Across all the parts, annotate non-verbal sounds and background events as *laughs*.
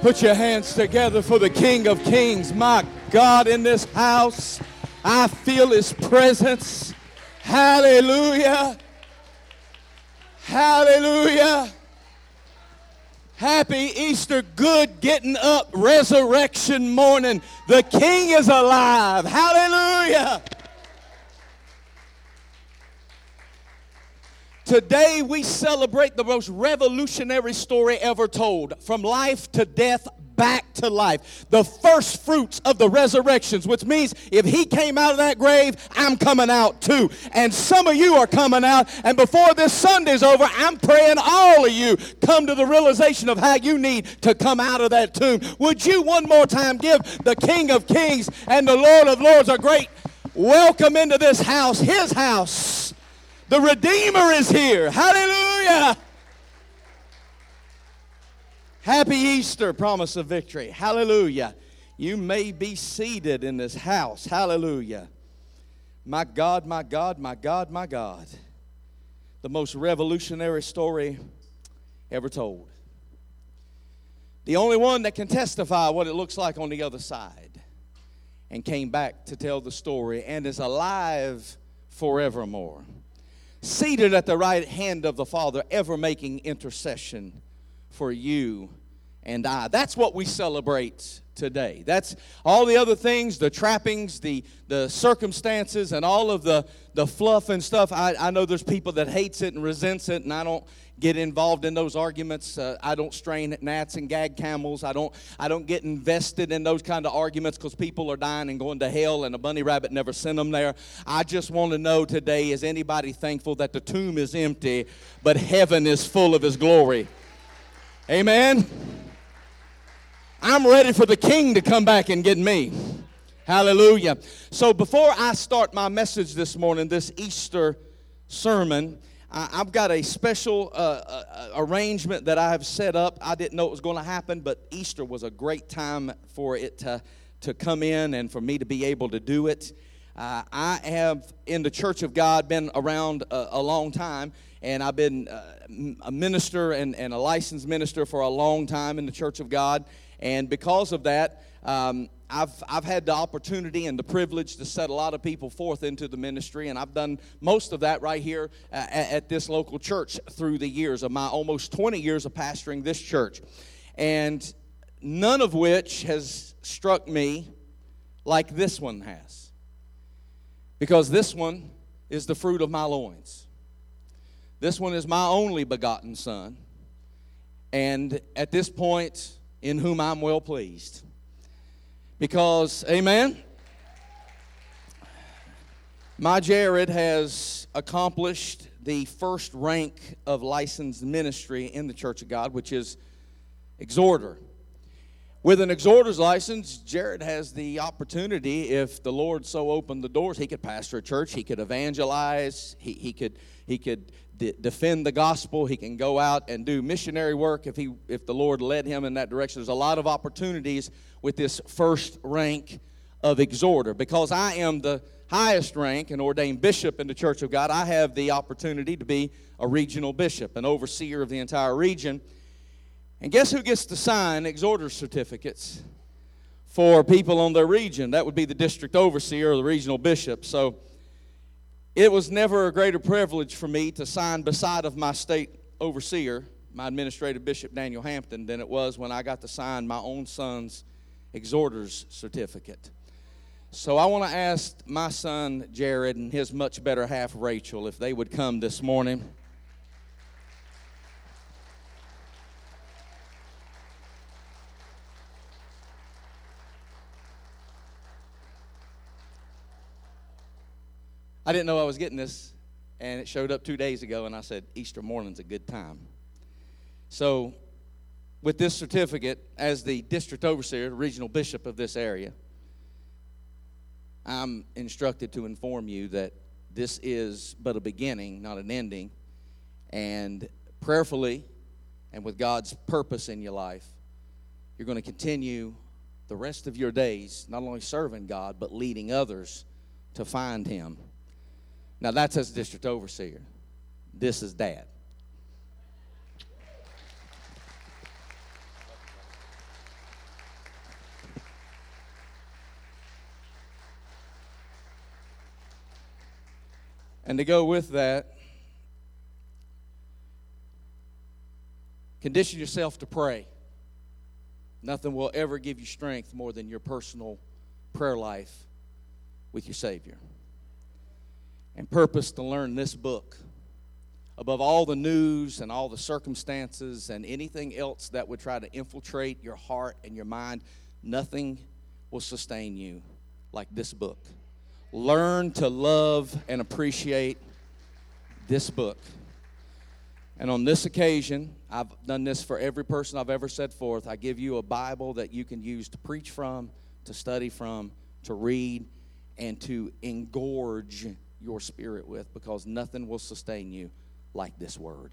Put your hands together for the King of Kings. My God, in this house, I feel His presence. Hallelujah. Hallelujah. Happy Easter, good getting up, resurrection morning. The King is alive. Hallelujah. Today we celebrate the most revolutionary story ever told from life to death, back to life. The first fruits of the resurrections, which means if he came out of that grave, I'm coming out too. And some of you are coming out. And before this Sunday's over, I'm praying all of you come to the realization of how you need to come out of that tomb. Would you one more time give the King of Kings and the Lord of Lords a great welcome into this house, his house? The Redeemer is here. Hallelujah. Happy Easter, promise of victory. Hallelujah. You may be seated in this house. Hallelujah. My God, my God, my God, my God. The most revolutionary story ever told. The only one that can testify what it looks like on the other side and came back to tell the story and is alive forevermore seated at the right hand of the Father, ever making intercession for you and I. That's what we celebrate today. That's all the other things, the trappings, the, the circumstances, and all of the, the fluff and stuff. I, I know there's people that hates it and resents it, and I don't get involved in those arguments. Uh, I don't strain at gnats and gag camels. I don't, I don't get invested in those kind of arguments because people are dying and going to hell and a bunny rabbit never sent them there. I just want to know today is anybody thankful that the tomb is empty but heaven is full of his glory? Amen. I'm ready for the king to come back and get me. Hallelujah. So before I start my message this morning, this Easter sermon, I've got a special uh, uh, arrangement that I have set up. I didn't know it was going to happen, but Easter was a great time for it to, to come in and for me to be able to do it. Uh, I have, in the Church of God, been around a, a long time, and I've been uh, a minister and, and a licensed minister for a long time in the Church of God. And because of that, um, I've, I've had the opportunity and the privilege to set a lot of people forth into the ministry, and I've done most of that right here at, at this local church through the years of my almost 20 years of pastoring this church. And none of which has struck me like this one has. Because this one is the fruit of my loins. This one is my only begotten son. And at this point, in whom I'm well pleased. Because, amen, my Jared has accomplished the first rank of licensed ministry in the Church of God, which is exhorter. With an exhorter's license, Jared has the opportunity, if the Lord so opened the doors, he could pastor a church, he could evangelize, he, he could, he could defend the gospel, he can go out and do missionary work if, he, if the Lord led him in that direction. There's a lot of opportunities with this first rank of exhorter. Because I am the highest rank and ordained bishop in the Church of God, I have the opportunity to be a regional bishop, an overseer of the entire region. And guess who gets to sign exhorter certificates for people on their region? That would be the district overseer or the regional bishop. So it was never a greater privilege for me to sign beside of my state overseer, my administrative bishop Daniel Hampton, than it was when I got to sign my own son's exhorter's certificate. So I want to ask my son Jared and his much better half Rachel if they would come this morning. I didn't know I was getting this, and it showed up two days ago, and I said, Easter morning's a good time. So, with this certificate, as the district overseer, regional bishop of this area, I'm instructed to inform you that this is but a beginning, not an ending. And prayerfully, and with God's purpose in your life, you're going to continue the rest of your days not only serving God, but leading others to find Him. Now, that's as district overseer. This is dad. And to go with that, condition yourself to pray. Nothing will ever give you strength more than your personal prayer life with your Savior. And purpose to learn this book above all the news and all the circumstances and anything else that would try to infiltrate your heart and your mind, nothing will sustain you like this book. Learn to love and appreciate this book. And on this occasion, I've done this for every person I've ever set forth. I give you a Bible that you can use to preach from, to study from, to read, and to engorge your spirit with because nothing will sustain you like this word.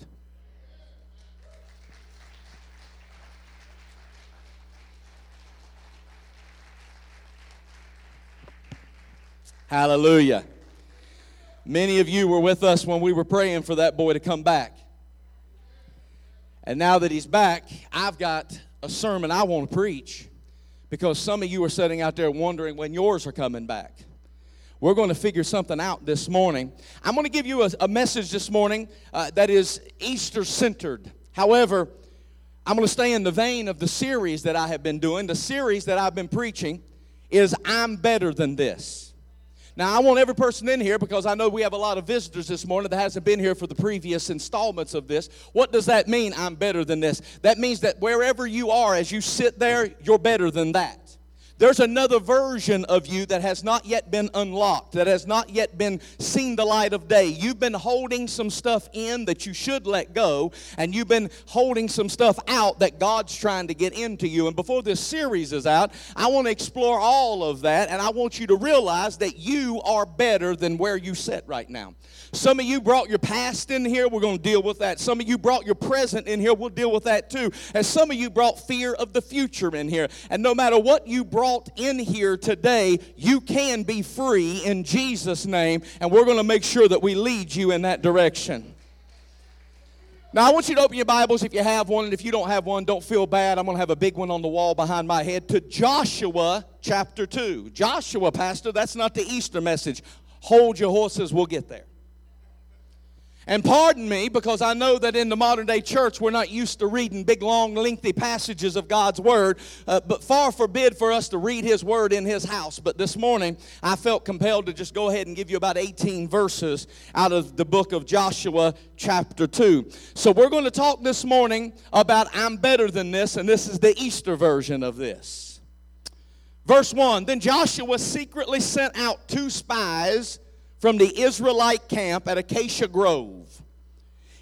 Hallelujah. Many of you were with us when we were praying for that boy to come back. And now that he's back, I've got a sermon I want to preach because some of you are sitting out there wondering when yours are coming back. We're going to figure something out this morning. I'm going to give you a, a message this morning uh, that is Easter centered. However, I'm going to stay in the vein of the series that I have been doing. The series that I've been preaching is I'm Better Than This. Now, I want every person in here because I know we have a lot of visitors this morning that hasn't been here for the previous installments of this. What does that mean, I'm better than this? That means that wherever you are, as you sit there, you're better than that. There's another version of you that has not yet been unlocked, that has not yet been seen the light of day. You've been holding some stuff in that you should let go, and you've been holding some stuff out that God's trying to get into you. And before this series is out, I want to explore all of that, and I want you to realize that you are better than where you sit right now. Some of you brought your past in here, we're going to deal with that. Some of you brought your present in here, we'll deal with that too. And some of you brought fear of the future in here. And no matter what you brought in here today, you can be free in Jesus' name. And we're going to make sure that we lead you in that direction. Now, I want you to open your Bibles if you have one, and if you don't have one, don't feel bad. I'm going to have a big one on the wall behind my head to Joshua chapter 2. Joshua, Pastor, that's not the Easter message. Hold your horses, we'll get there. And pardon me because I know that in the modern day church we're not used to reading big, long, lengthy passages of God's Word, uh, but far forbid for us to read His Word in His house. But this morning I felt compelled to just go ahead and give you about 18 verses out of the book of Joshua, chapter 2. So we're going to talk this morning about I'm better than this, and this is the Easter version of this. Verse 1 Then Joshua secretly sent out two spies from the Israelite camp at Acacia Grove.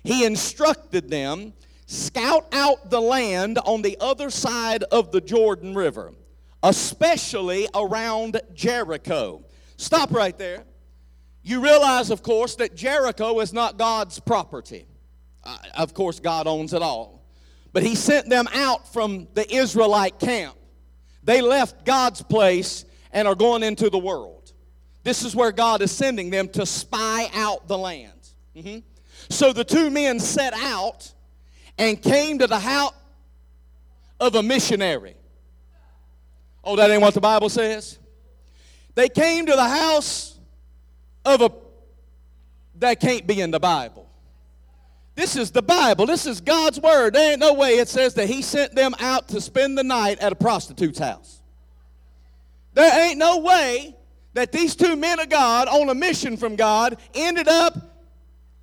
He instructed them scout out the land on the other side of the Jordan River, especially around Jericho. Stop right there. You realize, of course, that Jericho is not God's property. Uh, of course, God owns it all. But He sent them out from the Israelite camp. They left God's place and are going into the world. This is where God is sending them to spy out the land. Mm-hmm. So the two men set out and came to the house of a missionary. Oh, that ain't what the Bible says? They came to the house of a that can't be in the Bible. This is the Bible. This is God's word. There ain't no way it says that He sent them out to spend the night at a prostitute's house. There ain't no way that these two men of God on a mission from God ended up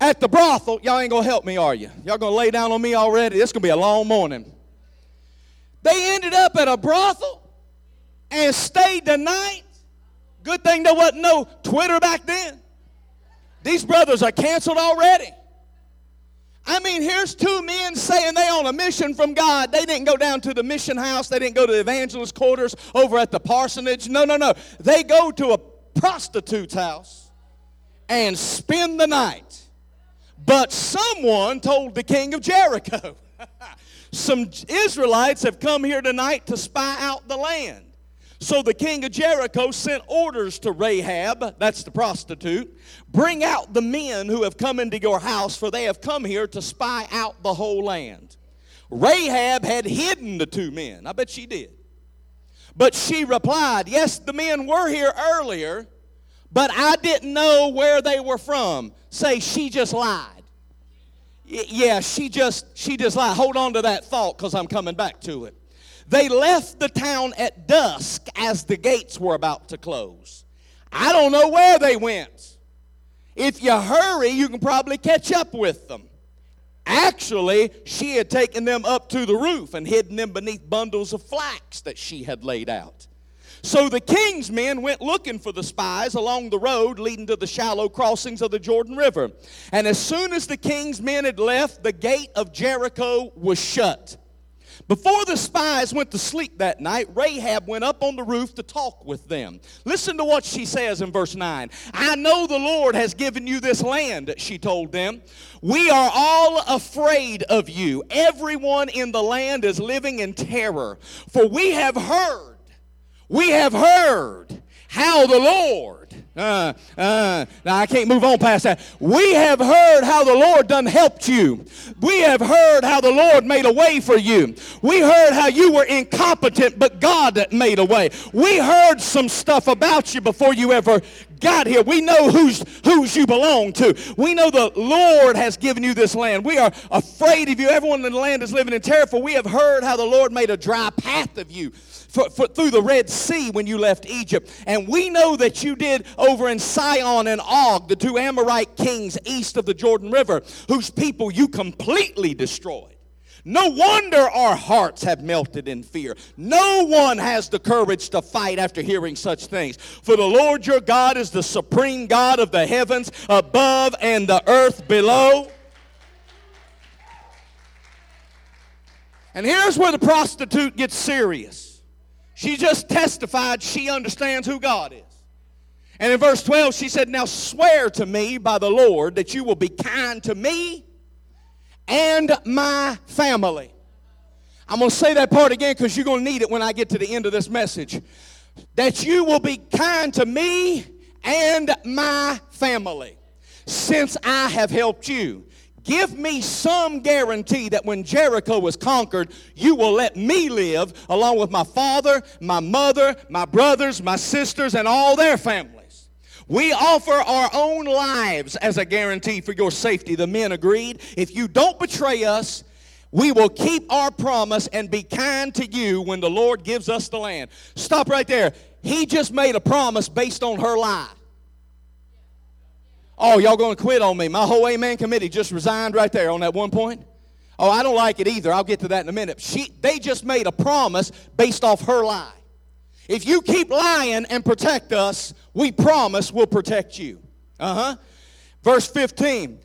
at the brothel. Y'all ain't gonna help me, are you? Y'all gonna lay down on me already? This gonna be a long morning. They ended up at a brothel and stayed the night. Good thing there wasn't no Twitter back then. These brothers are canceled already. I mean, here's two men saying they on a mission from God. They didn't go down to the mission house. They didn't go to the evangelist quarters over at the parsonage. No, no, no. They go to a prostitute's house and spend the night. But someone told the king of Jericho, *laughs* some Israelites have come here tonight to spy out the land. So the king of Jericho sent orders to Rahab, that's the prostitute, bring out the men who have come into your house, for they have come here to spy out the whole land. Rahab had hidden the two men. I bet she did. But she replied, Yes, the men were here earlier, but I didn't know where they were from. Say, she just lied. Y- yeah, she just she just lied. Hold on to that thought because I'm coming back to it. They left the town at dusk as the gates were about to close. I don't know where they went. If you hurry, you can probably catch up with them. Actually, she had taken them up to the roof and hidden them beneath bundles of flax that she had laid out. So the king's men went looking for the spies along the road leading to the shallow crossings of the Jordan River. And as soon as the king's men had left, the gate of Jericho was shut. Before the spies went to sleep that night, Rahab went up on the roof to talk with them. Listen to what she says in verse 9. I know the Lord has given you this land, she told them. We are all afraid of you. Everyone in the land is living in terror, for we have heard, we have heard how the Lord uh, uh, now I can't move on past that. We have heard how the Lord done helped you. We have heard how the Lord made a way for you. We heard how you were incompetent, but God made a way. We heard some stuff about you before you ever got here. We know who's whose you belong to. We know the Lord has given you this land. We are afraid of you. Everyone in the land is living in terror, for we have heard how the Lord made a dry path of you for, for, through the Red Sea when you left Egypt. And we know that you did over in Sihon and Og, the two Amorite kings east of the Jordan River, whose people you completely destroyed. No wonder our hearts have melted in fear. No one has the courage to fight after hearing such things. For the Lord your God is the supreme God of the heavens above and the earth below. And here's where the prostitute gets serious. She just testified she understands who God is. And in verse 12, she said, Now swear to me by the Lord that you will be kind to me and my family. I'm going to say that part again because you're going to need it when I get to the end of this message. That you will be kind to me and my family since I have helped you. Give me some guarantee that when Jericho was conquered, you will let me live along with my father, my mother, my brothers, my sisters, and all their families. We offer our own lives as a guarantee for your safety. The men agreed. If you don't betray us, we will keep our promise and be kind to you when the Lord gives us the land. Stop right there. He just made a promise based on her lie. Oh, y'all going to quit on me. My whole Amen committee just resigned right there on that one point. Oh, I don't like it either. I'll get to that in a minute. She, they just made a promise based off her lie. If you keep lying and protect us, we promise we'll protect you. Uh huh. Verse 15.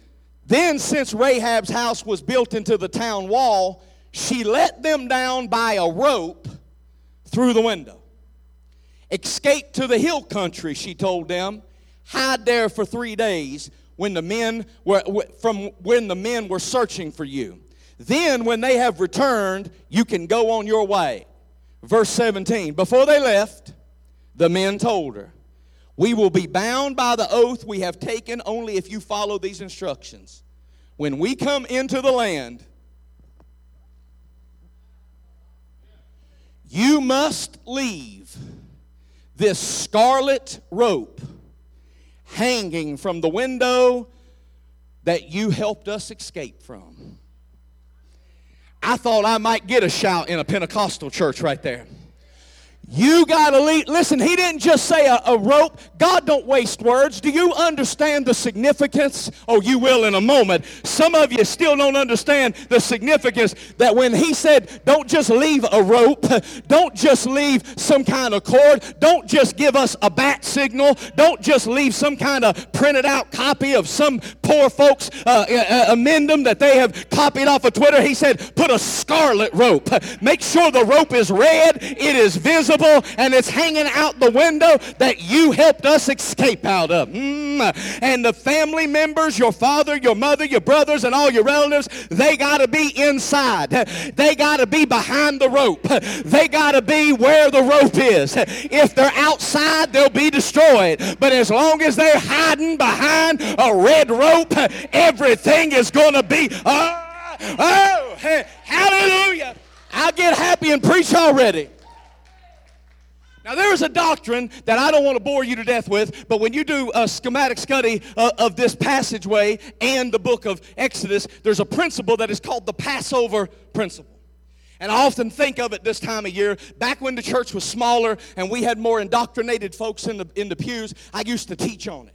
Then, since Rahab's house was built into the town wall, she let them down by a rope through the window. Escape to the hill country, she told them hide there for three days when the men were from when the men were searching for you. Then when they have returned, you can go on your way. Verse 17. Before they left, the men told her, We will be bound by the oath we have taken only if you follow these instructions. When we come into the land, you must leave this scarlet rope hanging from the window that you helped us escape from. I thought I might get a shout in a Pentecostal church right there. You got to lead. Listen, he didn't just say a, a, rope. God don't waste words. Do you understand the significance? Oh, you will in a moment. Some of you still don't understand the significance that when he said, don't just leave a rope, *laughs* don't just leave some kind of cord, don't just give us a bat signal, don't just leave some kind of printed out copy of some poor folks uh, uh, amendum that they have copied off of Twitter. He said, put a scarlet rope. *laughs* Make sure the rope is red, it is visible and it's hanging out the window that you helped us escape out of. Mm. And the family members, your father, your mother, your brothers, and all your relatives, they got to be inside. They got to be behind the rope. They got to be where the rope is. If they're outside, they'll be destroyed. But as long as they're hiding behind a red rope, everything is going to be. Oh, oh, hallelujah. I'll get happy and preach already. Now, there is a doctrine that I don't want to bore you to death with, but when you do a schematic study uh, of this passageway and the book of Exodus, there's a principle that is called the Passover principle. And I often think of it this time of year. Back when the church was smaller and we had more indoctrinated folks in the, in the pews, I used to teach on it.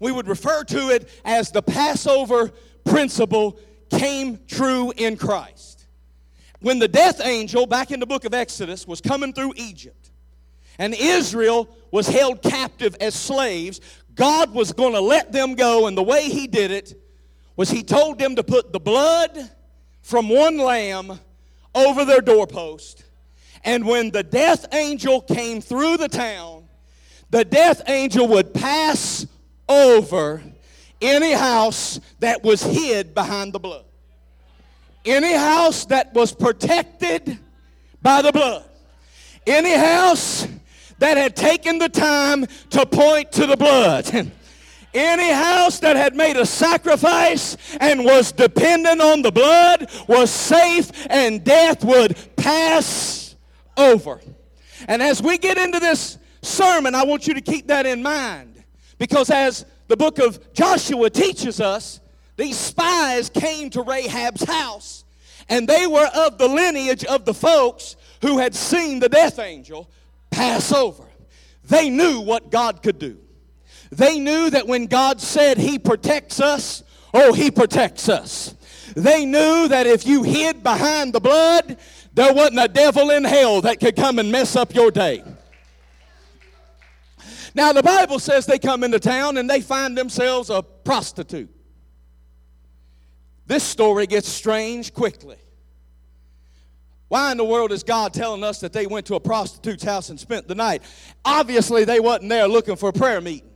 We would refer to it as the Passover principle came true in Christ. When the death angel, back in the book of Exodus, was coming through Egypt, and Israel was held captive as slaves, God was going to let them go, and the way He did it was He told them to put the blood from one lamb over their doorpost. And when the death angel came through the town, the death angel would pass over any house that was hid behind the blood, any house that was protected by the blood, any house that had taken the time to point to the blood. *laughs* Any house that had made a sacrifice and was dependent on the blood was safe and death would pass over. And as we get into this sermon, I want you to keep that in mind because as the book of Joshua teaches us, these spies came to Rahab's house and they were of the lineage of the folks who had seen the death angel pass over. They knew what God could do. They knew that when God said He protects us, oh, He protects us. They knew that if you hid behind the blood, there wasn't a devil in hell that could come and mess up your day. Now, the Bible says they come into town and they find themselves a prostitute. This story gets strange quickly. Why in the world is God telling us that they went to a prostitute's house and spent the night? Obviously, they wasn't there looking for a prayer meeting.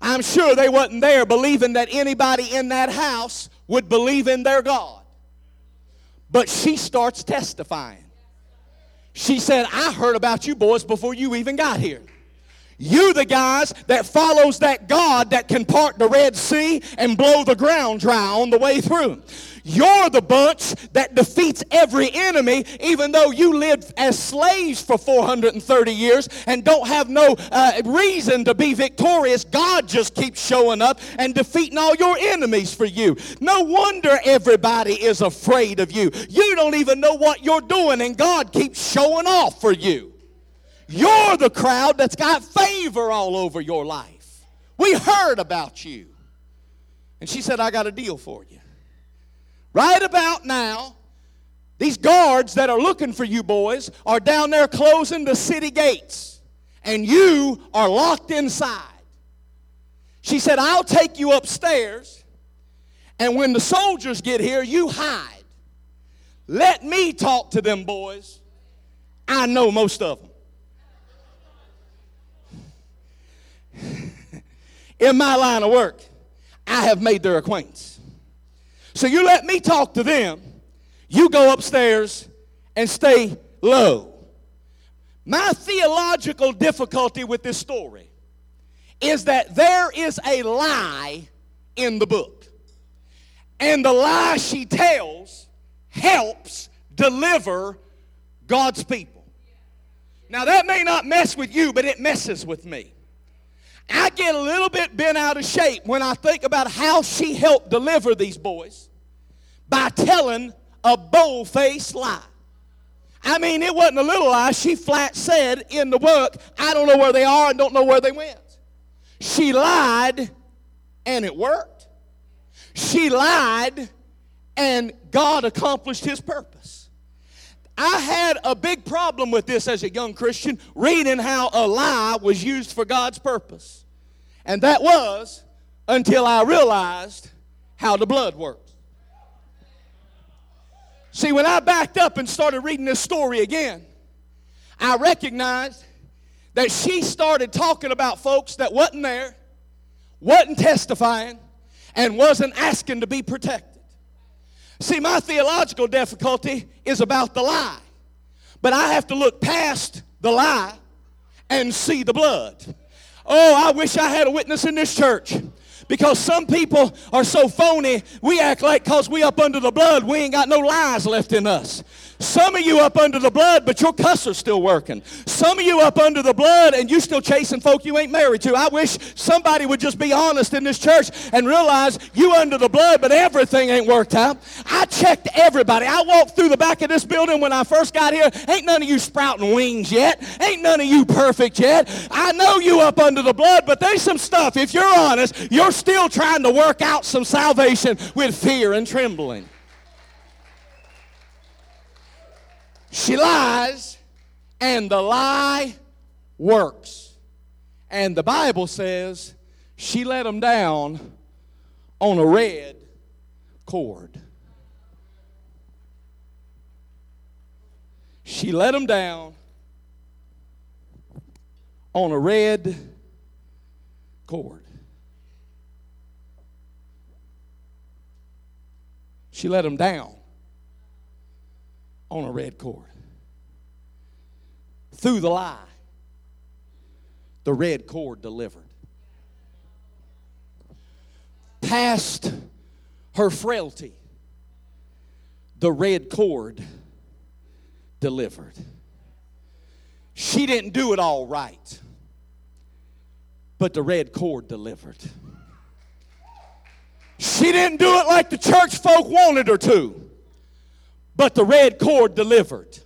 I'm sure they wasn't there believing that anybody in that house would believe in their God. But she starts testifying. She said, I heard about you boys before you even got here. You the guys that follows that God that can part the Red Sea and blow the ground dry on the way through. You're the bunch that defeats every enemy, even though you lived as slaves for 430 years and don't have no uh, reason to be victorious. God just keeps showing up and defeating all your enemies for you. No wonder everybody is afraid of you. You don't even know what you're doing, and God keeps showing off for you. You're the crowd that's got favor all over your life. We heard about you. And she said, I got a deal for you. Right about now, these guards that are looking for you boys are down there closing the city gates, and you are locked inside. She said, I'll take you upstairs, and when the soldiers get here, you hide. Let me talk to them boys. I know most of them. *laughs* In my line of work, I have made their acquaintance. So you let me talk to them. You go upstairs and stay low. My theological difficulty with this story is that there is a lie in the book. And the lie she tells helps deliver God's people. Now, that may not mess with you, but it messes with me. I get a little bit bent out of shape when I think about how she helped deliver these boys by telling a bold faced lie. I mean, it wasn't a little lie. She flat said in the book, I don't know where they are and don't know where they went. She lied and it worked. She lied and God accomplished his purpose. I had a big problem with this as a young Christian, reading how a lie was used for God's purpose. And that was until I realized how the blood worked. See, when I backed up and started reading this story again, I recognized that she started talking about folks that wasn't there, wasn't testifying, and wasn't asking to be protected. See, my theological difficulty is about the lie, but I have to look past the lie and see the blood. Oh, I wish I had a witness in this church because some people are so phony, we act like because we up under the blood, we ain't got no lies left in us. Some of you up under the blood, but your cusser's still working. Some of you up under the blood and you still chasing folk you ain't married to. I wish somebody would just be honest in this church and realize you under the blood, but everything ain't worked out. I checked everybody. I walked through the back of this building when I first got here. Ain't none of you sprouting wings yet. Ain't none of you perfect yet. I know you up under the blood, but there's some stuff. If you're honest, you're still trying to work out some salvation with fear and trembling. She lies, and the lie works. And the Bible says she let him down on a red cord. She let him down on a red cord. She let him down on a red cord. Through the lie, the red cord delivered. Past her frailty, the red cord delivered. She didn't do it all right, but the red cord delivered. She didn't do it like the church folk wanted her to but the red cord delivered.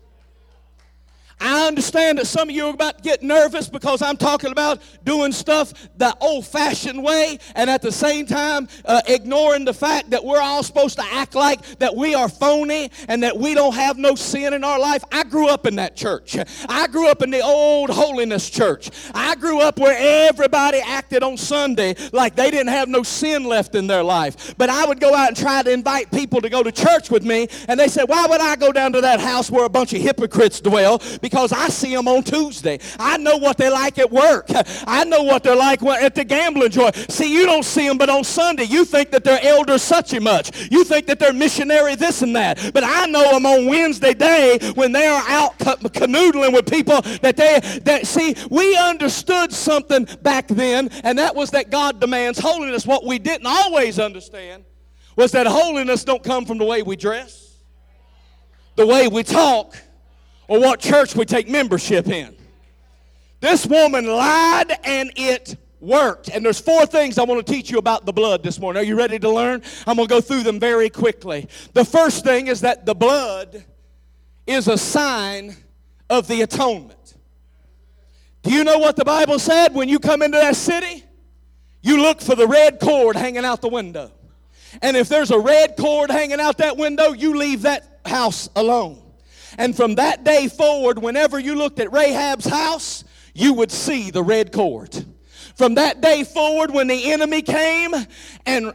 I understand that some of you are about to get nervous because I'm talking about doing stuff the old fashioned way and at the same time uh, ignoring the fact that we're all supposed to act like that we are phony and that we don't have no sin in our life. I grew up in that church. I grew up in the old holiness church. I grew up where everybody acted on Sunday like they didn't have no sin left in their life. But I would go out and try to invite people to go to church with me, and they said, Why would I go down to that house where a bunch of hypocrites dwell? because I see them on Tuesday. I know what they're like at work. I know what they're like at the gambling joint. See, you don't see them, but on Sunday, you think that they're elder such and much. You think that they're missionary this and that. But I know them on Wednesday day when they are out canoodling with people that they, that see, we understood something back then, and that was that God demands holiness. What we didn't always understand was that holiness don't come from the way we dress, the way we talk, or what church we take membership in. This woman lied and it worked. And there's four things I want to teach you about the blood this morning. Are you ready to learn? I'm going to go through them very quickly. The first thing is that the blood is a sign of the atonement. Do you know what the Bible said when you come into that city? You look for the red cord hanging out the window. And if there's a red cord hanging out that window, you leave that house alone. And from that day forward, whenever you looked at Rahab's house, you would see the red cord. From that day forward, when the enemy came and,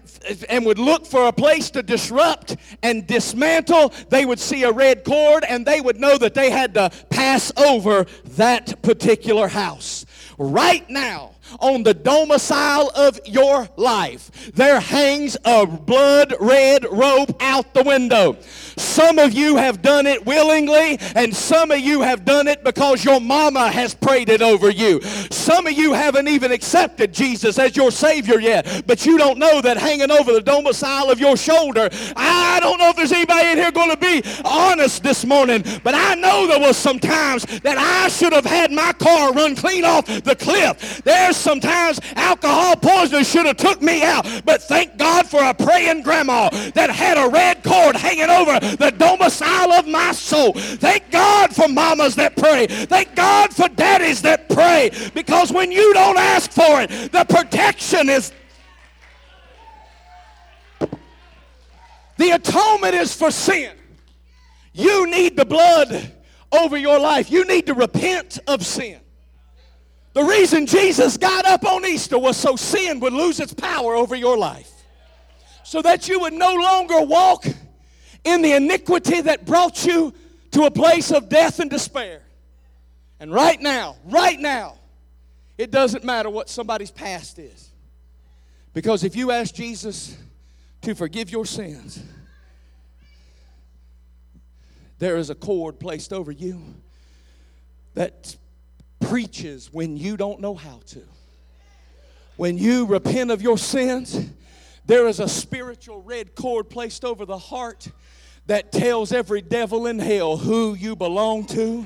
and would look for a place to disrupt and dismantle, they would see a red cord and they would know that they had to pass over that particular house. Right now, on the domicile of your life, there hangs a blood red rope out the window. Some of you have done it willingly, and some of you have done it because your mama has prayed it over you. Some of you haven't even accepted Jesus as your Savior yet, but you don't know that hanging over the domicile of your shoulder. I don't know if there's anybody in here going to be honest this morning, but I know there was some times that I should have had my car run clean off the cliff. There's sometimes alcohol poisoning should have took me out, but thank God for a praying grandma that had a red cord hanging over the domicile of my soul. Thank God for mamas that pray. Thank God for daddies that pray. Because when you don't ask for it, the protection is. The atonement is for sin. You need the blood over your life. You need to repent of sin. The reason Jesus got up on Easter was so sin would lose its power over your life. So that you would no longer walk in the iniquity that brought you to a place of death and despair. And right now, right now, it doesn't matter what somebody's past is. Because if you ask Jesus to forgive your sins, there is a cord placed over you that preaches when you don't know how to. When you repent of your sins, there is a spiritual red cord placed over the heart that tells every devil in hell who you belong to.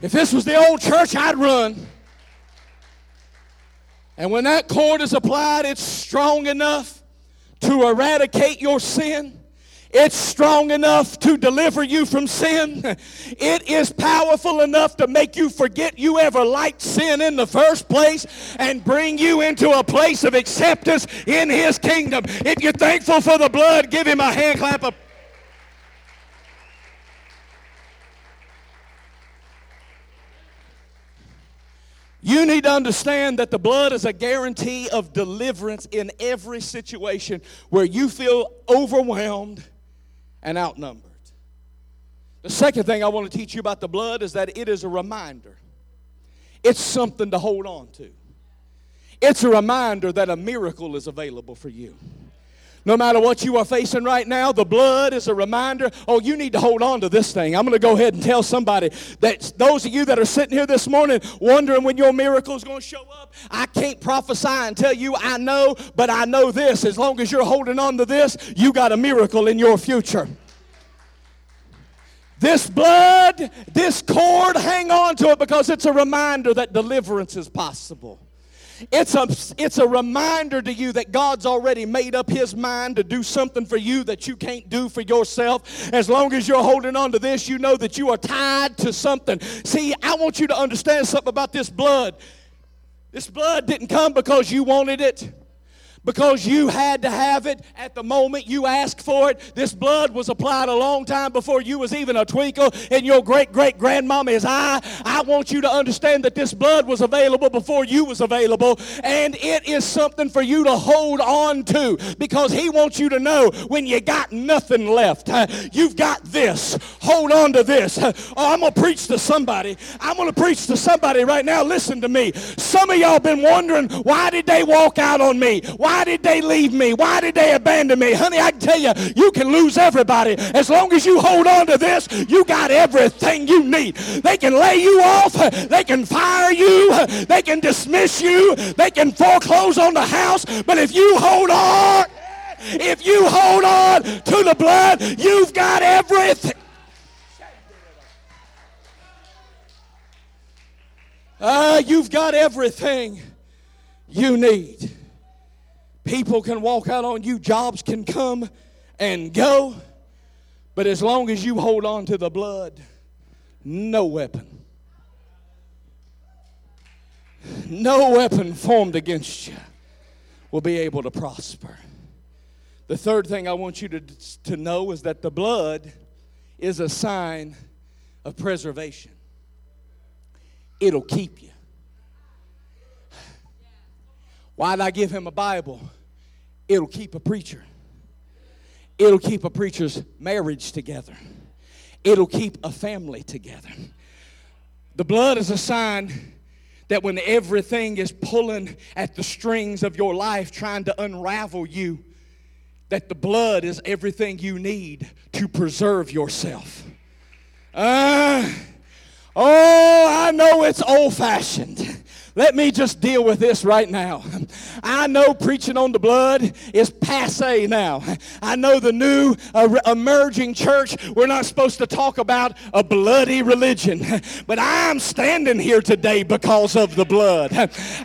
If this was the old church, I'd run. And when that cord is applied, it's strong enough to eradicate your sin. It's strong enough to deliver you from sin. It is powerful enough to make you forget you ever liked sin in the first place and bring you into a place of acceptance in His kingdom. If you're thankful for the blood, give Him a hand clap of You need to understand that the blood is a guarantee of deliverance in every situation where you feel overwhelmed and outnumbered. The second thing I want to teach you about the blood is that it is a reminder, it's something to hold on to. It's a reminder that a miracle is available for you. No matter what you are facing right now, the blood is a reminder. Oh, you need to hold on to this thing. I'm going to go ahead and tell somebody that those of you that are sitting here this morning wondering when your miracle is going to show up, I can't prophesy and tell you I know, but I know this. As long as you're holding on to this, you got a miracle in your future. This blood, this cord, hang on to it because it's a reminder that deliverance is possible. It's a, it's a reminder to you that God's already made up His mind to do something for you that you can't do for yourself. As long as you're holding on to this, you know that you are tied to something. See, I want you to understand something about this blood. This blood didn't come because you wanted it because you had to have it at the moment you asked for it. This blood was applied a long time before you was even a twinkle in your great great grandmama's eye. I want you to understand that this blood was available before you was available, and it is something for you to hold on to because He wants you to know when you got nothing left, you've got this. Hold on to this. Oh, I'm gonna preach to somebody. I'm gonna preach to somebody right now. Listen to me. Some of y'all been wondering why did they walk out on me? Why why did they leave me? Why did they abandon me? Honey, I can tell you, you can lose everybody. As long as you hold on to this, you got everything you need. They can lay you off. They can fire you. They can dismiss you. They can foreclose on the house. But if you hold on, if you hold on to the blood, you've got everything. Uh, you've got everything you need. People can walk out on you, jobs can come and go. But as long as you hold on to the blood, no weapon, no weapon formed against you will be able to prosper. The third thing I want you to, to know is that the blood is a sign of preservation, it'll keep you. Why did I give him a Bible? It'll keep a preacher. It'll keep a preacher's marriage together. It'll keep a family together. The blood is a sign that when everything is pulling at the strings of your life, trying to unravel you, that the blood is everything you need to preserve yourself. Uh, oh, I know it's old fashioned. Let me just deal with this right now. I know preaching on the blood is passe now. I know the new uh, emerging church, we're not supposed to talk about a bloody religion. But I'm standing here today because of the blood.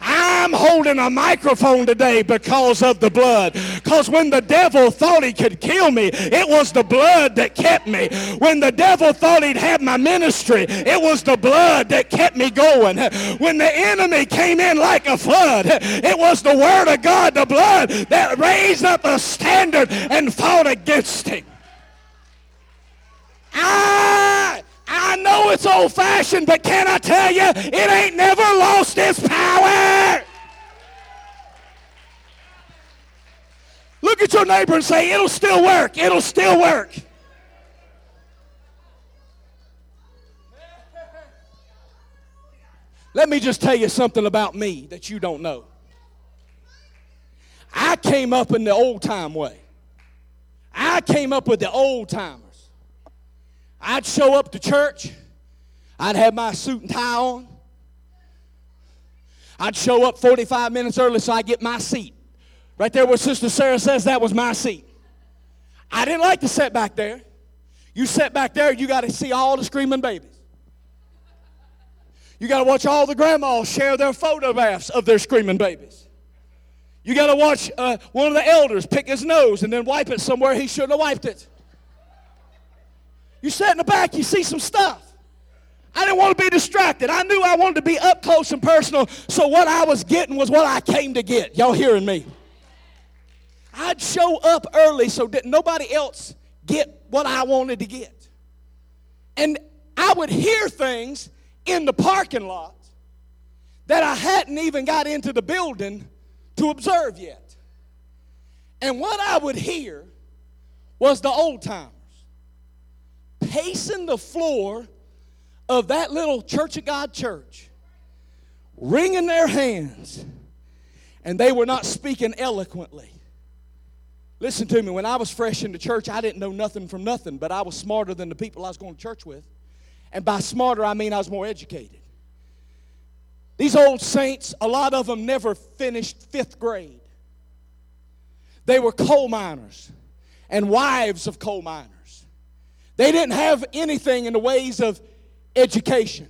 I'm holding a microphone today because of the blood. Because when the devil thought he could kill me, it was the blood that kept me. When the devil thought he'd have my ministry, it was the blood that kept me going. When the enemy enemy came in like a flood. It was the word of God, the blood, that raised up a standard and fought against him. I, I know it's old fashioned, but can I tell you, it ain't never lost its power. Look at your neighbor and say, it'll still work. It'll still work. Let me just tell you something about me that you don't know. I came up in the old time way. I came up with the old timers. I'd show up to church. I'd have my suit and tie on. I'd show up 45 minutes early so I get my seat. Right there where Sister Sarah says that was my seat. I didn't like to sit back there. You sit back there, you got to see all the screaming babies. You got to watch all the grandmas share their photographs of their screaming babies. You got to watch uh, one of the elders pick his nose and then wipe it somewhere he shouldn't have wiped it. You sit in the back, you see some stuff. I didn't want to be distracted. I knew I wanted to be up close and personal, so what I was getting was what I came to get. Y'all hearing me? I'd show up early so that nobody else get what I wanted to get. And I would hear things in the parking lot that I hadn't even got into the building to observe yet. And what I would hear was the old timers pacing the floor of that little Church of God church, wringing their hands, and they were not speaking eloquently. Listen to me, when I was fresh in the church, I didn't know nothing from nothing, but I was smarter than the people I was going to church with. And by smarter, I mean I was more educated. These old saints, a lot of them never finished fifth grade. They were coal miners and wives of coal miners. They didn't have anything in the ways of education.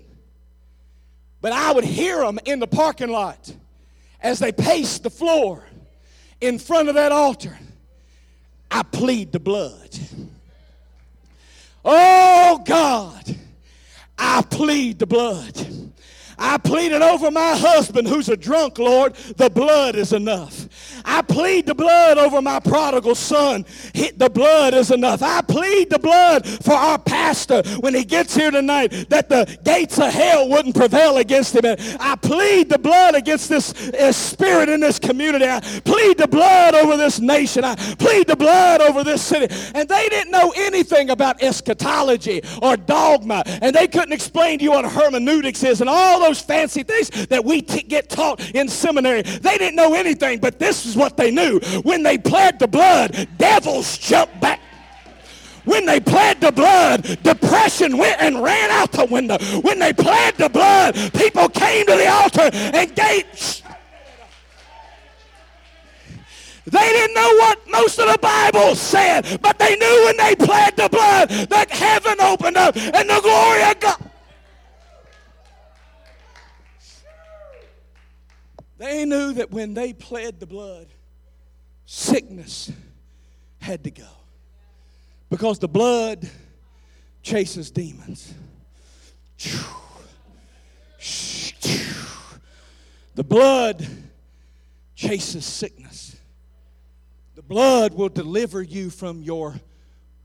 But I would hear them in the parking lot as they paced the floor in front of that altar. I plead the blood. Oh God, I plead the blood. I pleaded over my husband who's a drunk, Lord. The blood is enough. I plead the blood over my prodigal son. the blood is enough. I plead the blood for our pastor when he gets here tonight that the gates of hell wouldn't prevail against him. And I plead the blood against this uh, spirit in this community. I plead the blood over this nation. I plead the blood over this city. And they didn't know anything about eschatology or dogma. And they couldn't explain to you what hermeneutics is and all those fancy things that we t- get taught in seminary. They didn't know anything, but this is what they knew. When they pled the blood, devils jumped back. When they pled the blood, depression went and ran out the window. When they pled the blood, people came to the altar and gates. They didn't know what most of the Bible said, but they knew when they pled the blood that heaven opened up and the glory of God. They knew that when they pled the blood, sickness had to go. Because the blood chases demons. The blood chases sickness. The blood will deliver you from your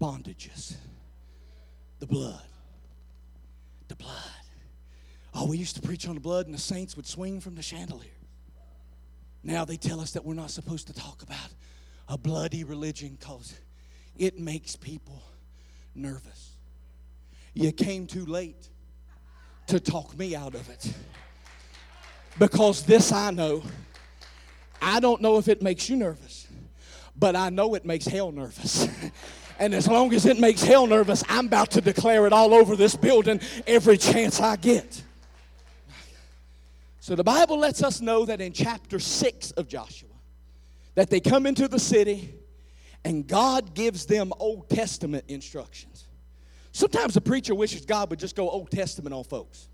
bondages. The blood. The blood. Oh, we used to preach on the blood, and the saints would swing from the chandelier. Now they tell us that we're not supposed to talk about a bloody religion because it makes people nervous. You came too late to talk me out of it. Because this I know. I don't know if it makes you nervous, but I know it makes hell nervous. *laughs* and as long as it makes hell nervous, I'm about to declare it all over this building every chance I get. So the Bible lets us know that in chapter 6 of Joshua, that they come into the city and God gives them Old Testament instructions. Sometimes a preacher wishes God would just go Old Testament on folks.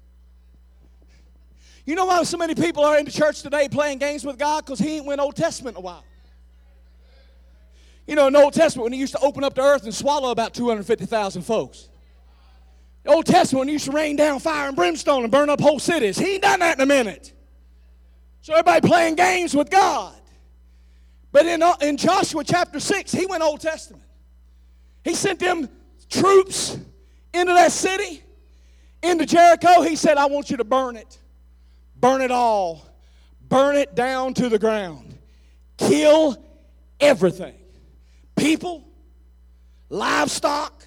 You know why so many people are in the church today playing games with God? Because He ain't went Old Testament a while. You know, in the Old Testament, when He used to open up the earth and swallow about 250,000 folks. Old Testament used to rain down fire and brimstone and burn up whole cities. He ain't done that in a minute. So everybody playing games with God. But in, uh, in Joshua chapter 6, he went Old Testament. He sent them troops into that city, into Jericho. He said, I want you to burn it. Burn it all. Burn it down to the ground. Kill everything people, livestock,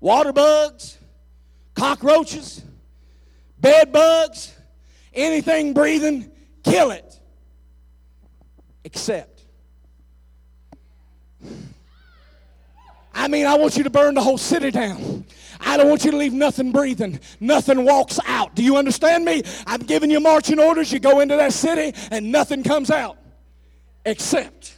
water bugs, cockroaches, bed bugs, anything breathing, kill it. Except. I mean, I want you to burn the whole city down. I don't want you to leave nothing breathing. Nothing walks out. Do you understand me? I'm giving you marching orders. You go into that city and nothing comes out. Except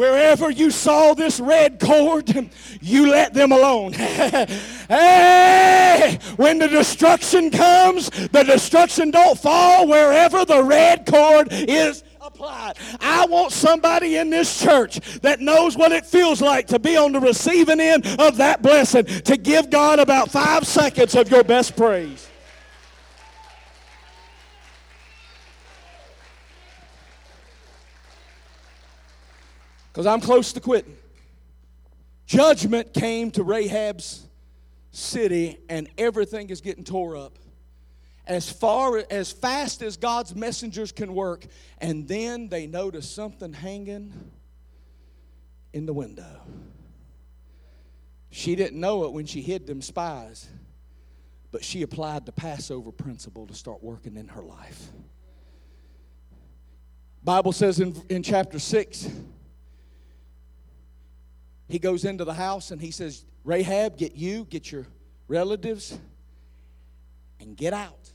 Wherever you saw this red cord, you let them alone. *laughs* hey, when the destruction comes, the destruction don't fall wherever the red cord is applied. I want somebody in this church that knows what it feels like to be on the receiving end of that blessing, to give God about five seconds of your best praise. Because I'm close to quitting. Judgment came to Rahab's city, and everything is getting tore up. As far as fast as God's messengers can work, and then they notice something hanging in the window. She didn't know it when she hid them spies, but she applied the Passover principle to start working in her life. Bible says in, in chapter 6 he goes into the house and he says, Rahab, get you, get your relatives, and get out.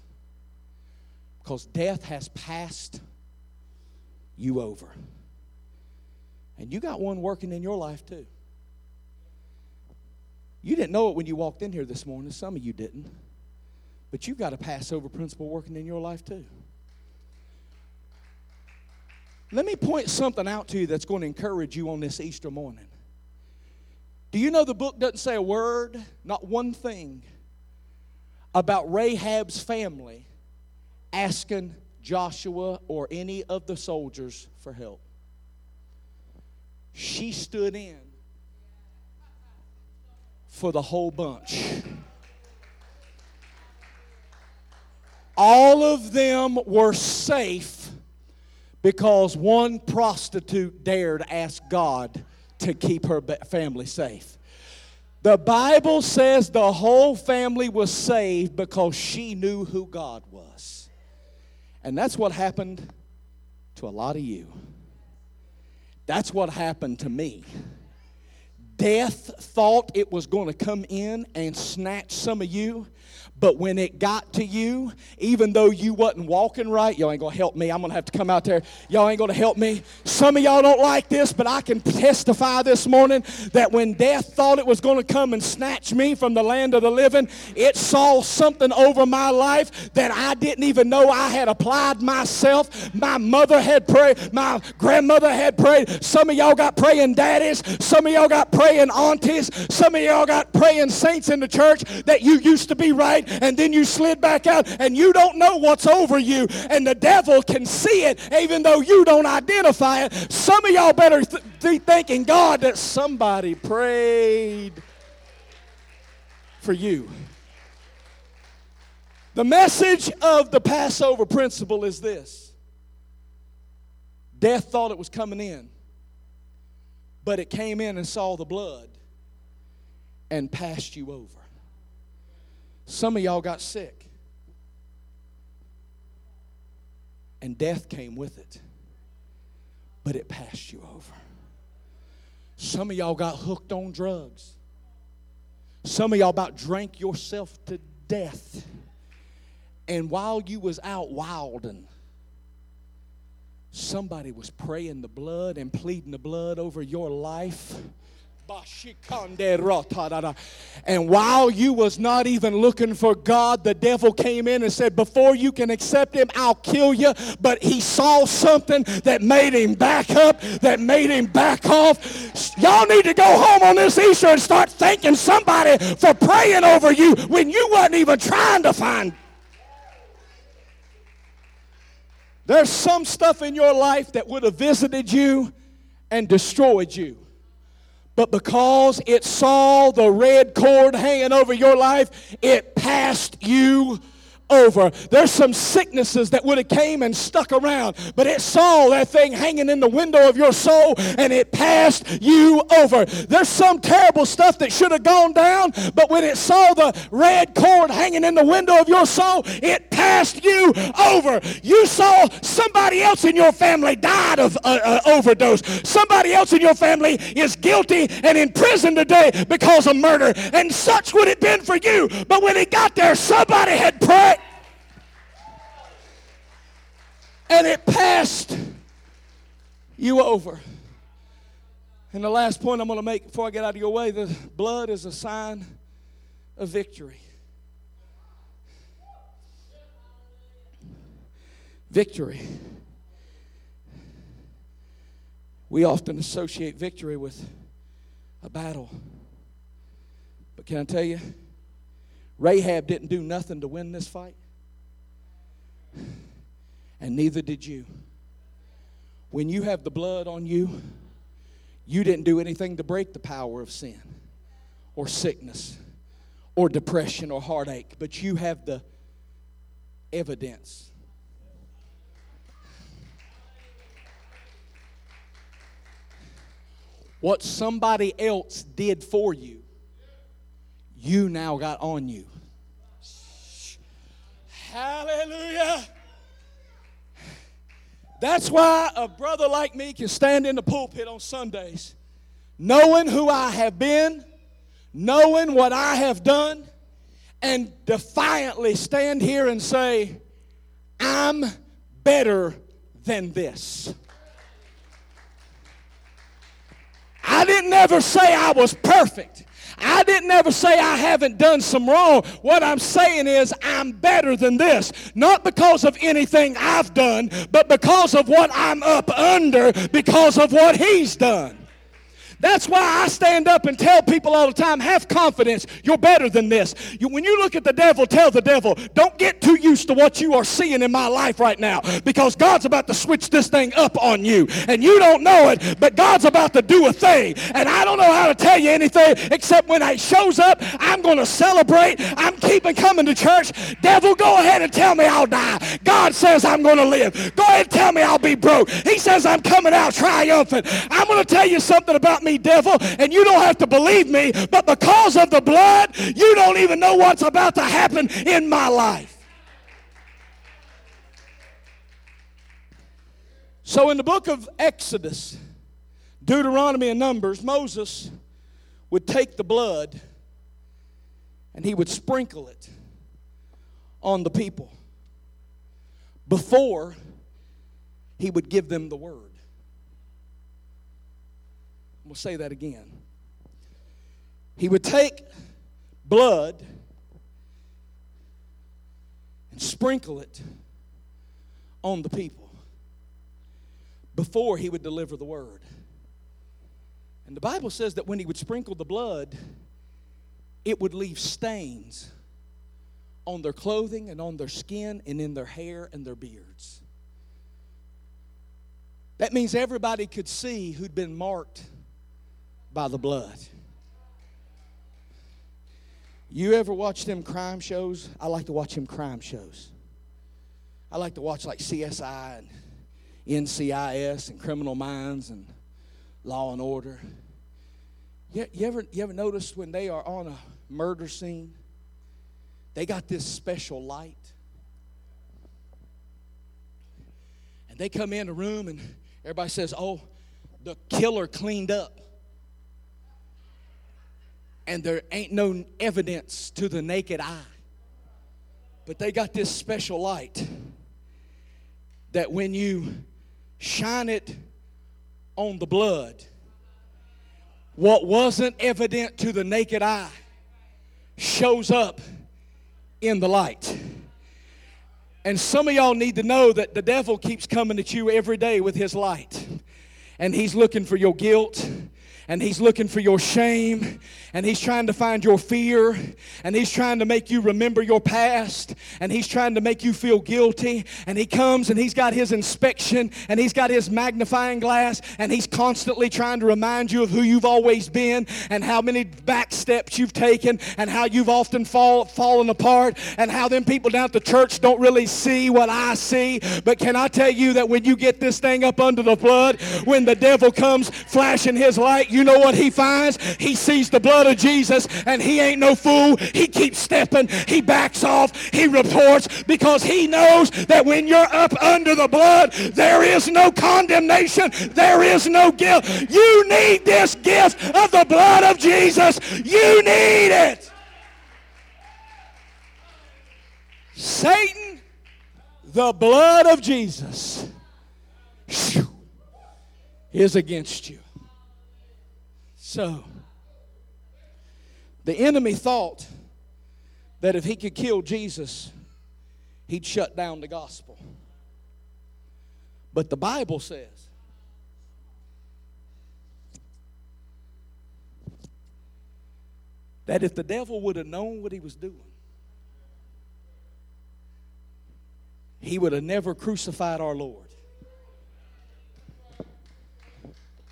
Because death has passed you over. And you got one working in your life too. You didn't know it when you walked in here this morning. Some of you didn't. But you've got a Passover principle working in your life too. Let me point something out to you that's going to encourage you on this Easter morning. Do you know the book doesn't say a word, not one thing, about Rahab's family asking Joshua or any of the soldiers for help? She stood in for the whole bunch. All of them were safe because one prostitute dared ask God to keep her family safe. The Bible says the whole family was saved because she knew who God was. And that's what happened to a lot of you. That's what happened to me. Death thought it was going to come in and snatch some of you, but when it got to you, even though you wasn't walking right, y'all ain't gonna help me. I'm gonna have to come out there. Y'all ain't gonna help me. Some of y'all don't like this, but I can testify this morning that when death thought it was gonna come and snatch me from the land of the living, it saw something over my life that I didn't even know I had applied myself. My mother had prayed, my grandmother had prayed. Some of y'all got praying daddies, some of y'all got praying aunties, some of y'all got praying saints in the church that you used to be right and then you slid back out and you don't know what's over you and the devil can see it even though you don't identify it. Some of y'all better th- be thanking God that somebody prayed for you. The message of the Passover principle is this Death thought it was coming in, but it came in and saw the blood and passed you over. Some of y'all got sick. And death came with it. But it passed you over. Some of y'all got hooked on drugs. Some of y'all about drank yourself to death. And while you was out wilding, somebody was praying the blood and pleading the blood over your life and while you was not even looking for God, the devil came in and said, Before you can accept him, I'll kill you. But he saw something that made him back up, that made him back off. Y'all need to go home on this Easter and start thanking somebody for praying over you when you wasn't even trying to find. There's some stuff in your life that would have visited you and destroyed you. But because it saw the red cord hanging over your life, it passed you over. There's some sicknesses that would have came and stuck around, but it saw that thing hanging in the window of your soul and it passed you over. There's some terrible stuff that should have gone down, but when it saw the red cord hanging in the window of your soul, it passed you over. You saw somebody else in your family died of uh, uh, overdose. Somebody else in your family is guilty and in prison today because of murder, and such would it been for you. But when it got there, somebody had prayed and it passed you over. And the last point I'm going to make before I get out of your way the blood is a sign of victory. Victory. We often associate victory with a battle. But can I tell you, Rahab didn't do nothing to win this fight, and neither did you. When you have the blood on you, you didn't do anything to break the power of sin or sickness or depression or heartache, but you have the evidence. What somebody else did for you, you now got on you. Hallelujah. That's why a brother like me can stand in the pulpit on Sundays, knowing who I have been, knowing what I have done, and defiantly stand here and say, I'm better than this. I didn't ever say I was perfect. I didn't ever say I haven't done some wrong. What I'm saying is I'm better than this. Not because of anything I've done, but because of what I'm up under because of what He's done. That's why I stand up and tell people all the time have confidence. You're better than this. You, when you look at the devil, tell the devil, don't get too used to what you are seeing in my life right now because God's about to switch this thing up on you. And you don't know it, but God's about to do a thing. And I don't know how to tell you anything except when it shows up, I'm going to celebrate. I'm keeping coming to church. Devil, go ahead and tell me I'll die. God says I'm going to live. Go ahead and tell me I'll be broke. He says I'm coming out triumphant. I'm going to tell you something about me, devil, and you don't have to believe me, but because of the blood, you don't even know what's about to happen in my life. So, in the book of Exodus, Deuteronomy, and Numbers, Moses would take the blood and he would sprinkle it on the people before he would give them the word. We'll say that again. He would take blood and sprinkle it on the people before he would deliver the word. And the Bible says that when he would sprinkle the blood, it would leave stains on their clothing and on their skin and in their hair and their beards. That means everybody could see who'd been marked by the blood. You ever watch them crime shows? I like to watch them crime shows. I like to watch like CSI and NCIS and Criminal Minds and Law and Order. You, you, ever, you ever notice when they are on a murder scene, they got this special light? And they come in the room and everybody says, oh, the killer cleaned up and there ain't no evidence to the naked eye. But they got this special light that when you shine it on the blood, what wasn't evident to the naked eye shows up in the light. And some of y'all need to know that the devil keeps coming at you every day with his light. And he's looking for your guilt and he's looking for your shame and he's trying to find your fear. And he's trying to make you remember your past. And he's trying to make you feel guilty. And he comes and he's got his inspection. And he's got his magnifying glass. And he's constantly trying to remind you of who you've always been. And how many back steps you've taken. And how you've often fall, fallen apart. And how them people down at the church don't really see what I see. But can I tell you that when you get this thing up under the blood when the devil comes flashing his light you know what he finds? He sees the blood of Jesus and he ain't no fool. He keeps stepping. He backs off. He reports because he knows that when you're up under the blood, there is no condemnation. There is no guilt. You need this gift of the blood of Jesus. You need it. Satan, the blood of Jesus is against you. So, the enemy thought that if he could kill Jesus, he'd shut down the gospel. But the Bible says that if the devil would have known what he was doing, he would have never crucified our Lord.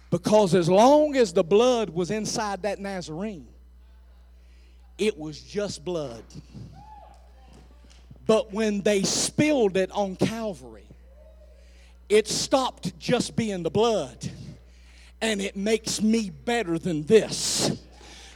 Because as long as the blood was inside that Nazarene, it was just blood. But when they spilled it on Calvary, it stopped just being the blood and it makes me better than this.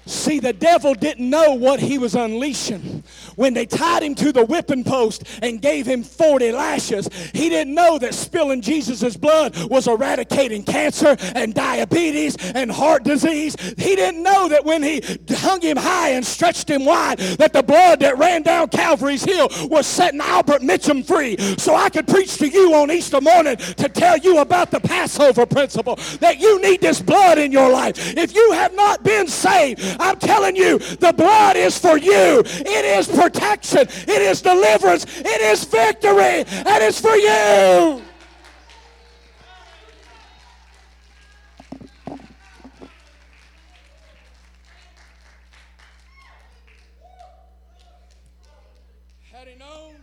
See, the devil didn't know what he was unleashing. When they tied him to the whipping post and gave him 40 lashes, he didn't know that spilling Jesus' blood was eradicating cancer and diabetes and heart disease. He didn't know that when he hung him high and stretched him wide, that the blood that ran down Calvary's hill was setting Albert Mitchum free. So I could preach to you on Easter morning to tell you about the Passover principle, that you need this blood in your life. If you have not been saved, I'm telling you, the blood is for you. It is protection. It is deliverance. It is victory. And it's for you. Had he known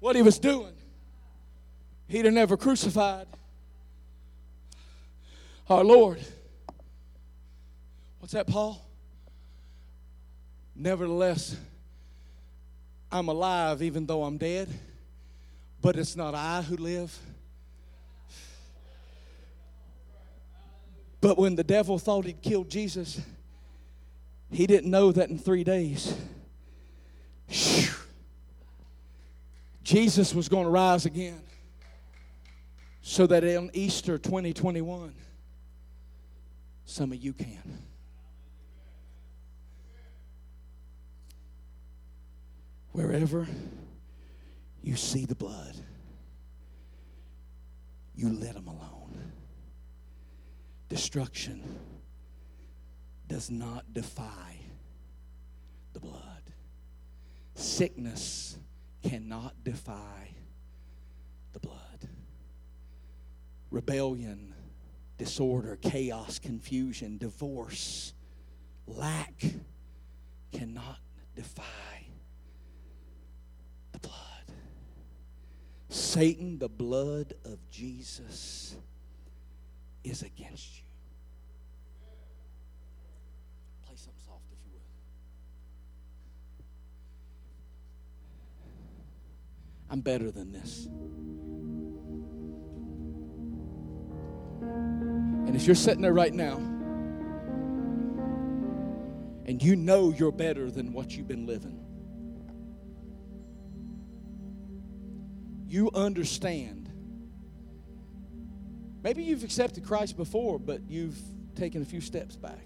what he was doing, he'd have never crucified our Lord. What's that, Paul? Nevertheless, I'm alive even though I'm dead, but it's not I who live. But when the devil thought he'd killed Jesus, he didn't know that in three days, whew, Jesus was going to rise again. So that on Easter 2021, some of you can. Wherever you see the blood, you let them alone. Destruction does not defy the blood. Sickness cannot defy the blood. Rebellion, disorder, chaos, confusion, divorce, lack cannot defy the blood. Satan, the blood of Jesus is against you. Play something soft if you will. I'm better than this. And if you're sitting there right now and you know you're better than what you've been living, you understand. Maybe you've accepted Christ before, but you've taken a few steps back.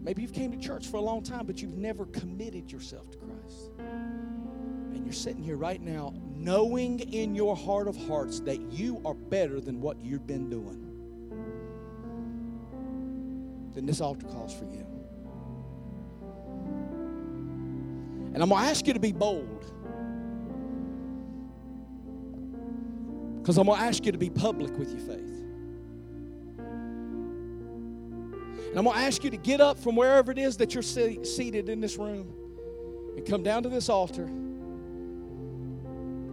Maybe you've came to church for a long time, but you've never committed yourself to Christ. And you're sitting here right now knowing in your heart of hearts that you are better than what you've been doing. Then this altar calls for you. And I'm going to ask you to be bold. Because I'm going to ask you to be public with your faith. And I'm going to ask you to get up from wherever it is that you're seated in this room and come down to this altar.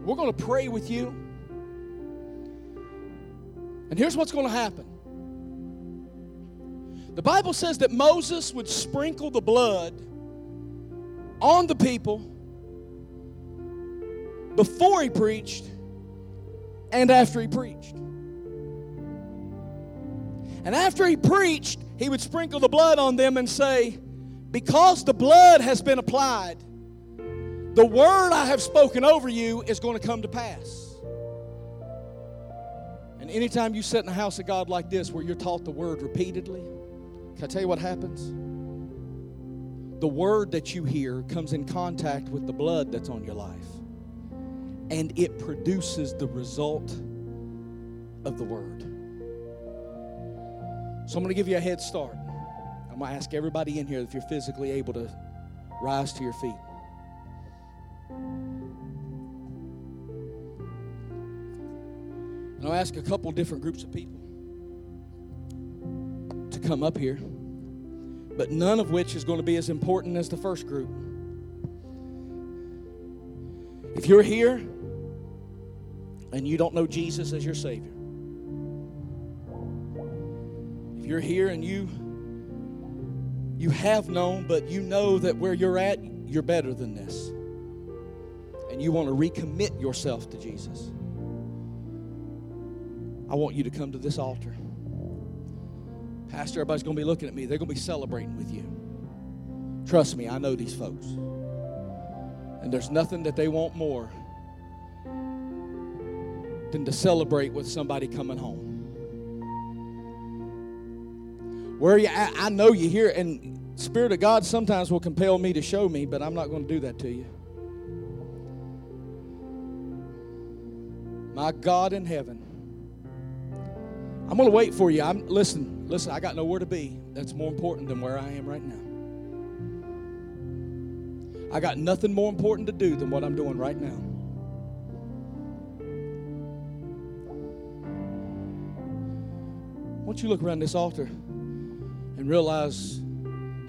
We're going to pray with you. And here's what's going to happen the Bible says that Moses would sprinkle the blood on the people before he preached and after he preached. And after he preached, he would sprinkle the blood on them and say, Because the blood has been applied, the word I have spoken over you is going to come to pass. And anytime you sit in a house of God like this where you're taught the word repeatedly, can I tell you what happens? The word that you hear comes in contact with the blood that's on your life and it produces the result of the word. So I'm going to give you a head start. I'm going to ask everybody in here if you're physically able to rise to your feet. And I'll ask a couple different groups of people to come up here, but none of which is going to be as important as the first group. If you're here and you don't know Jesus as your Savior, if you're here and you you have known, but you know that where you're at, you're better than this, and you want to recommit yourself to Jesus. I want you to come to this altar. Pastor, everybody's going to be looking at me. They're going to be celebrating with you. Trust me, I know these folks. And there's nothing that they want more than to celebrate with somebody coming home. Where you at, I know you hear, and Spirit of God sometimes will compel me to show me, but I'm not going to do that to you. My God in heaven. I'm going to wait for you. I'm listen, listen, I got nowhere to be. That's more important than where I am right now. I got nothing more important to do than what I'm doing right now. Won't you look around this altar and realize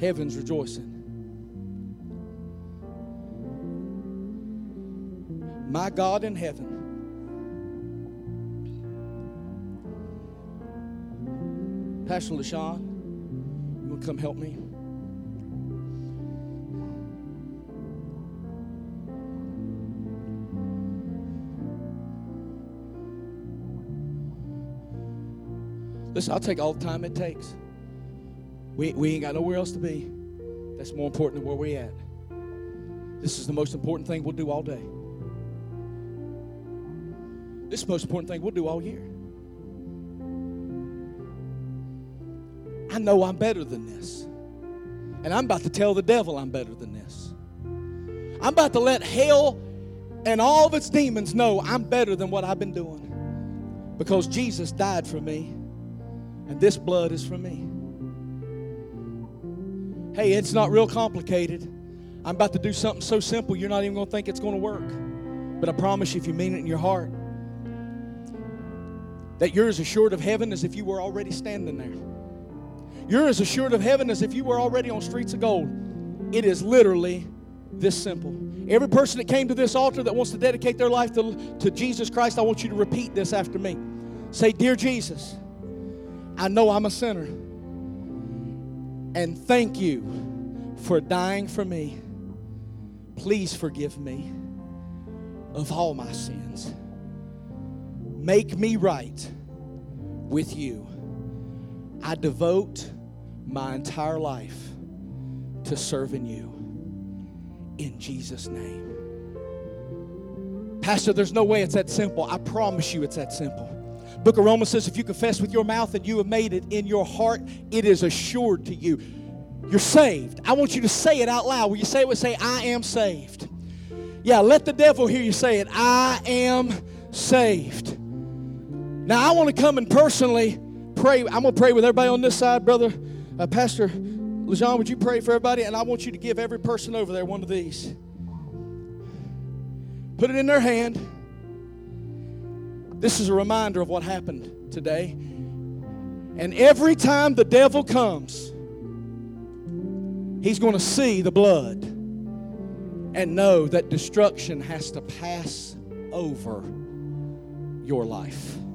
heaven's rejoicing? My God in heaven Pastor LaShawn, you want to come help me? Listen, I'll take all the time it takes. We, we ain't got nowhere else to be. That's more important than where we're at. This is the most important thing we'll do all day. This is the most important thing we'll do all year. I know I'm better than this. And I'm about to tell the devil I'm better than this. I'm about to let hell and all of its demons know I'm better than what I've been doing. Because Jesus died for me, and this blood is for me. Hey, it's not real complicated. I'm about to do something so simple you're not even going to think it's going to work. But I promise you, if you mean it in your heart, that you're as assured of heaven as if you were already standing there. You're as assured of heaven as if you were already on streets of gold. It is literally this simple. Every person that came to this altar that wants to dedicate their life to, to Jesus Christ, I want you to repeat this after me. Say, Dear Jesus, I know I'm a sinner. And thank you for dying for me. Please forgive me of all my sins. Make me right with you. I devote my entire life to serving you in Jesus' name. Pastor, there's no way it's that simple. I promise you it's that simple. Book of Romans says if you confess with your mouth and you have made it in your heart, it is assured to you. You're saved. I want you to say it out loud. Will you say it? Say, I am saved. Yeah, let the devil hear you say it. I am saved. Now I want to come and personally pray. I'm going to pray with everybody on this side, brother. Uh, Pastor LeJean, would you pray for everybody? And I want you to give every person over there one of these. Put it in their hand. This is a reminder of what happened today. And every time the devil comes, he's going to see the blood and know that destruction has to pass over your life.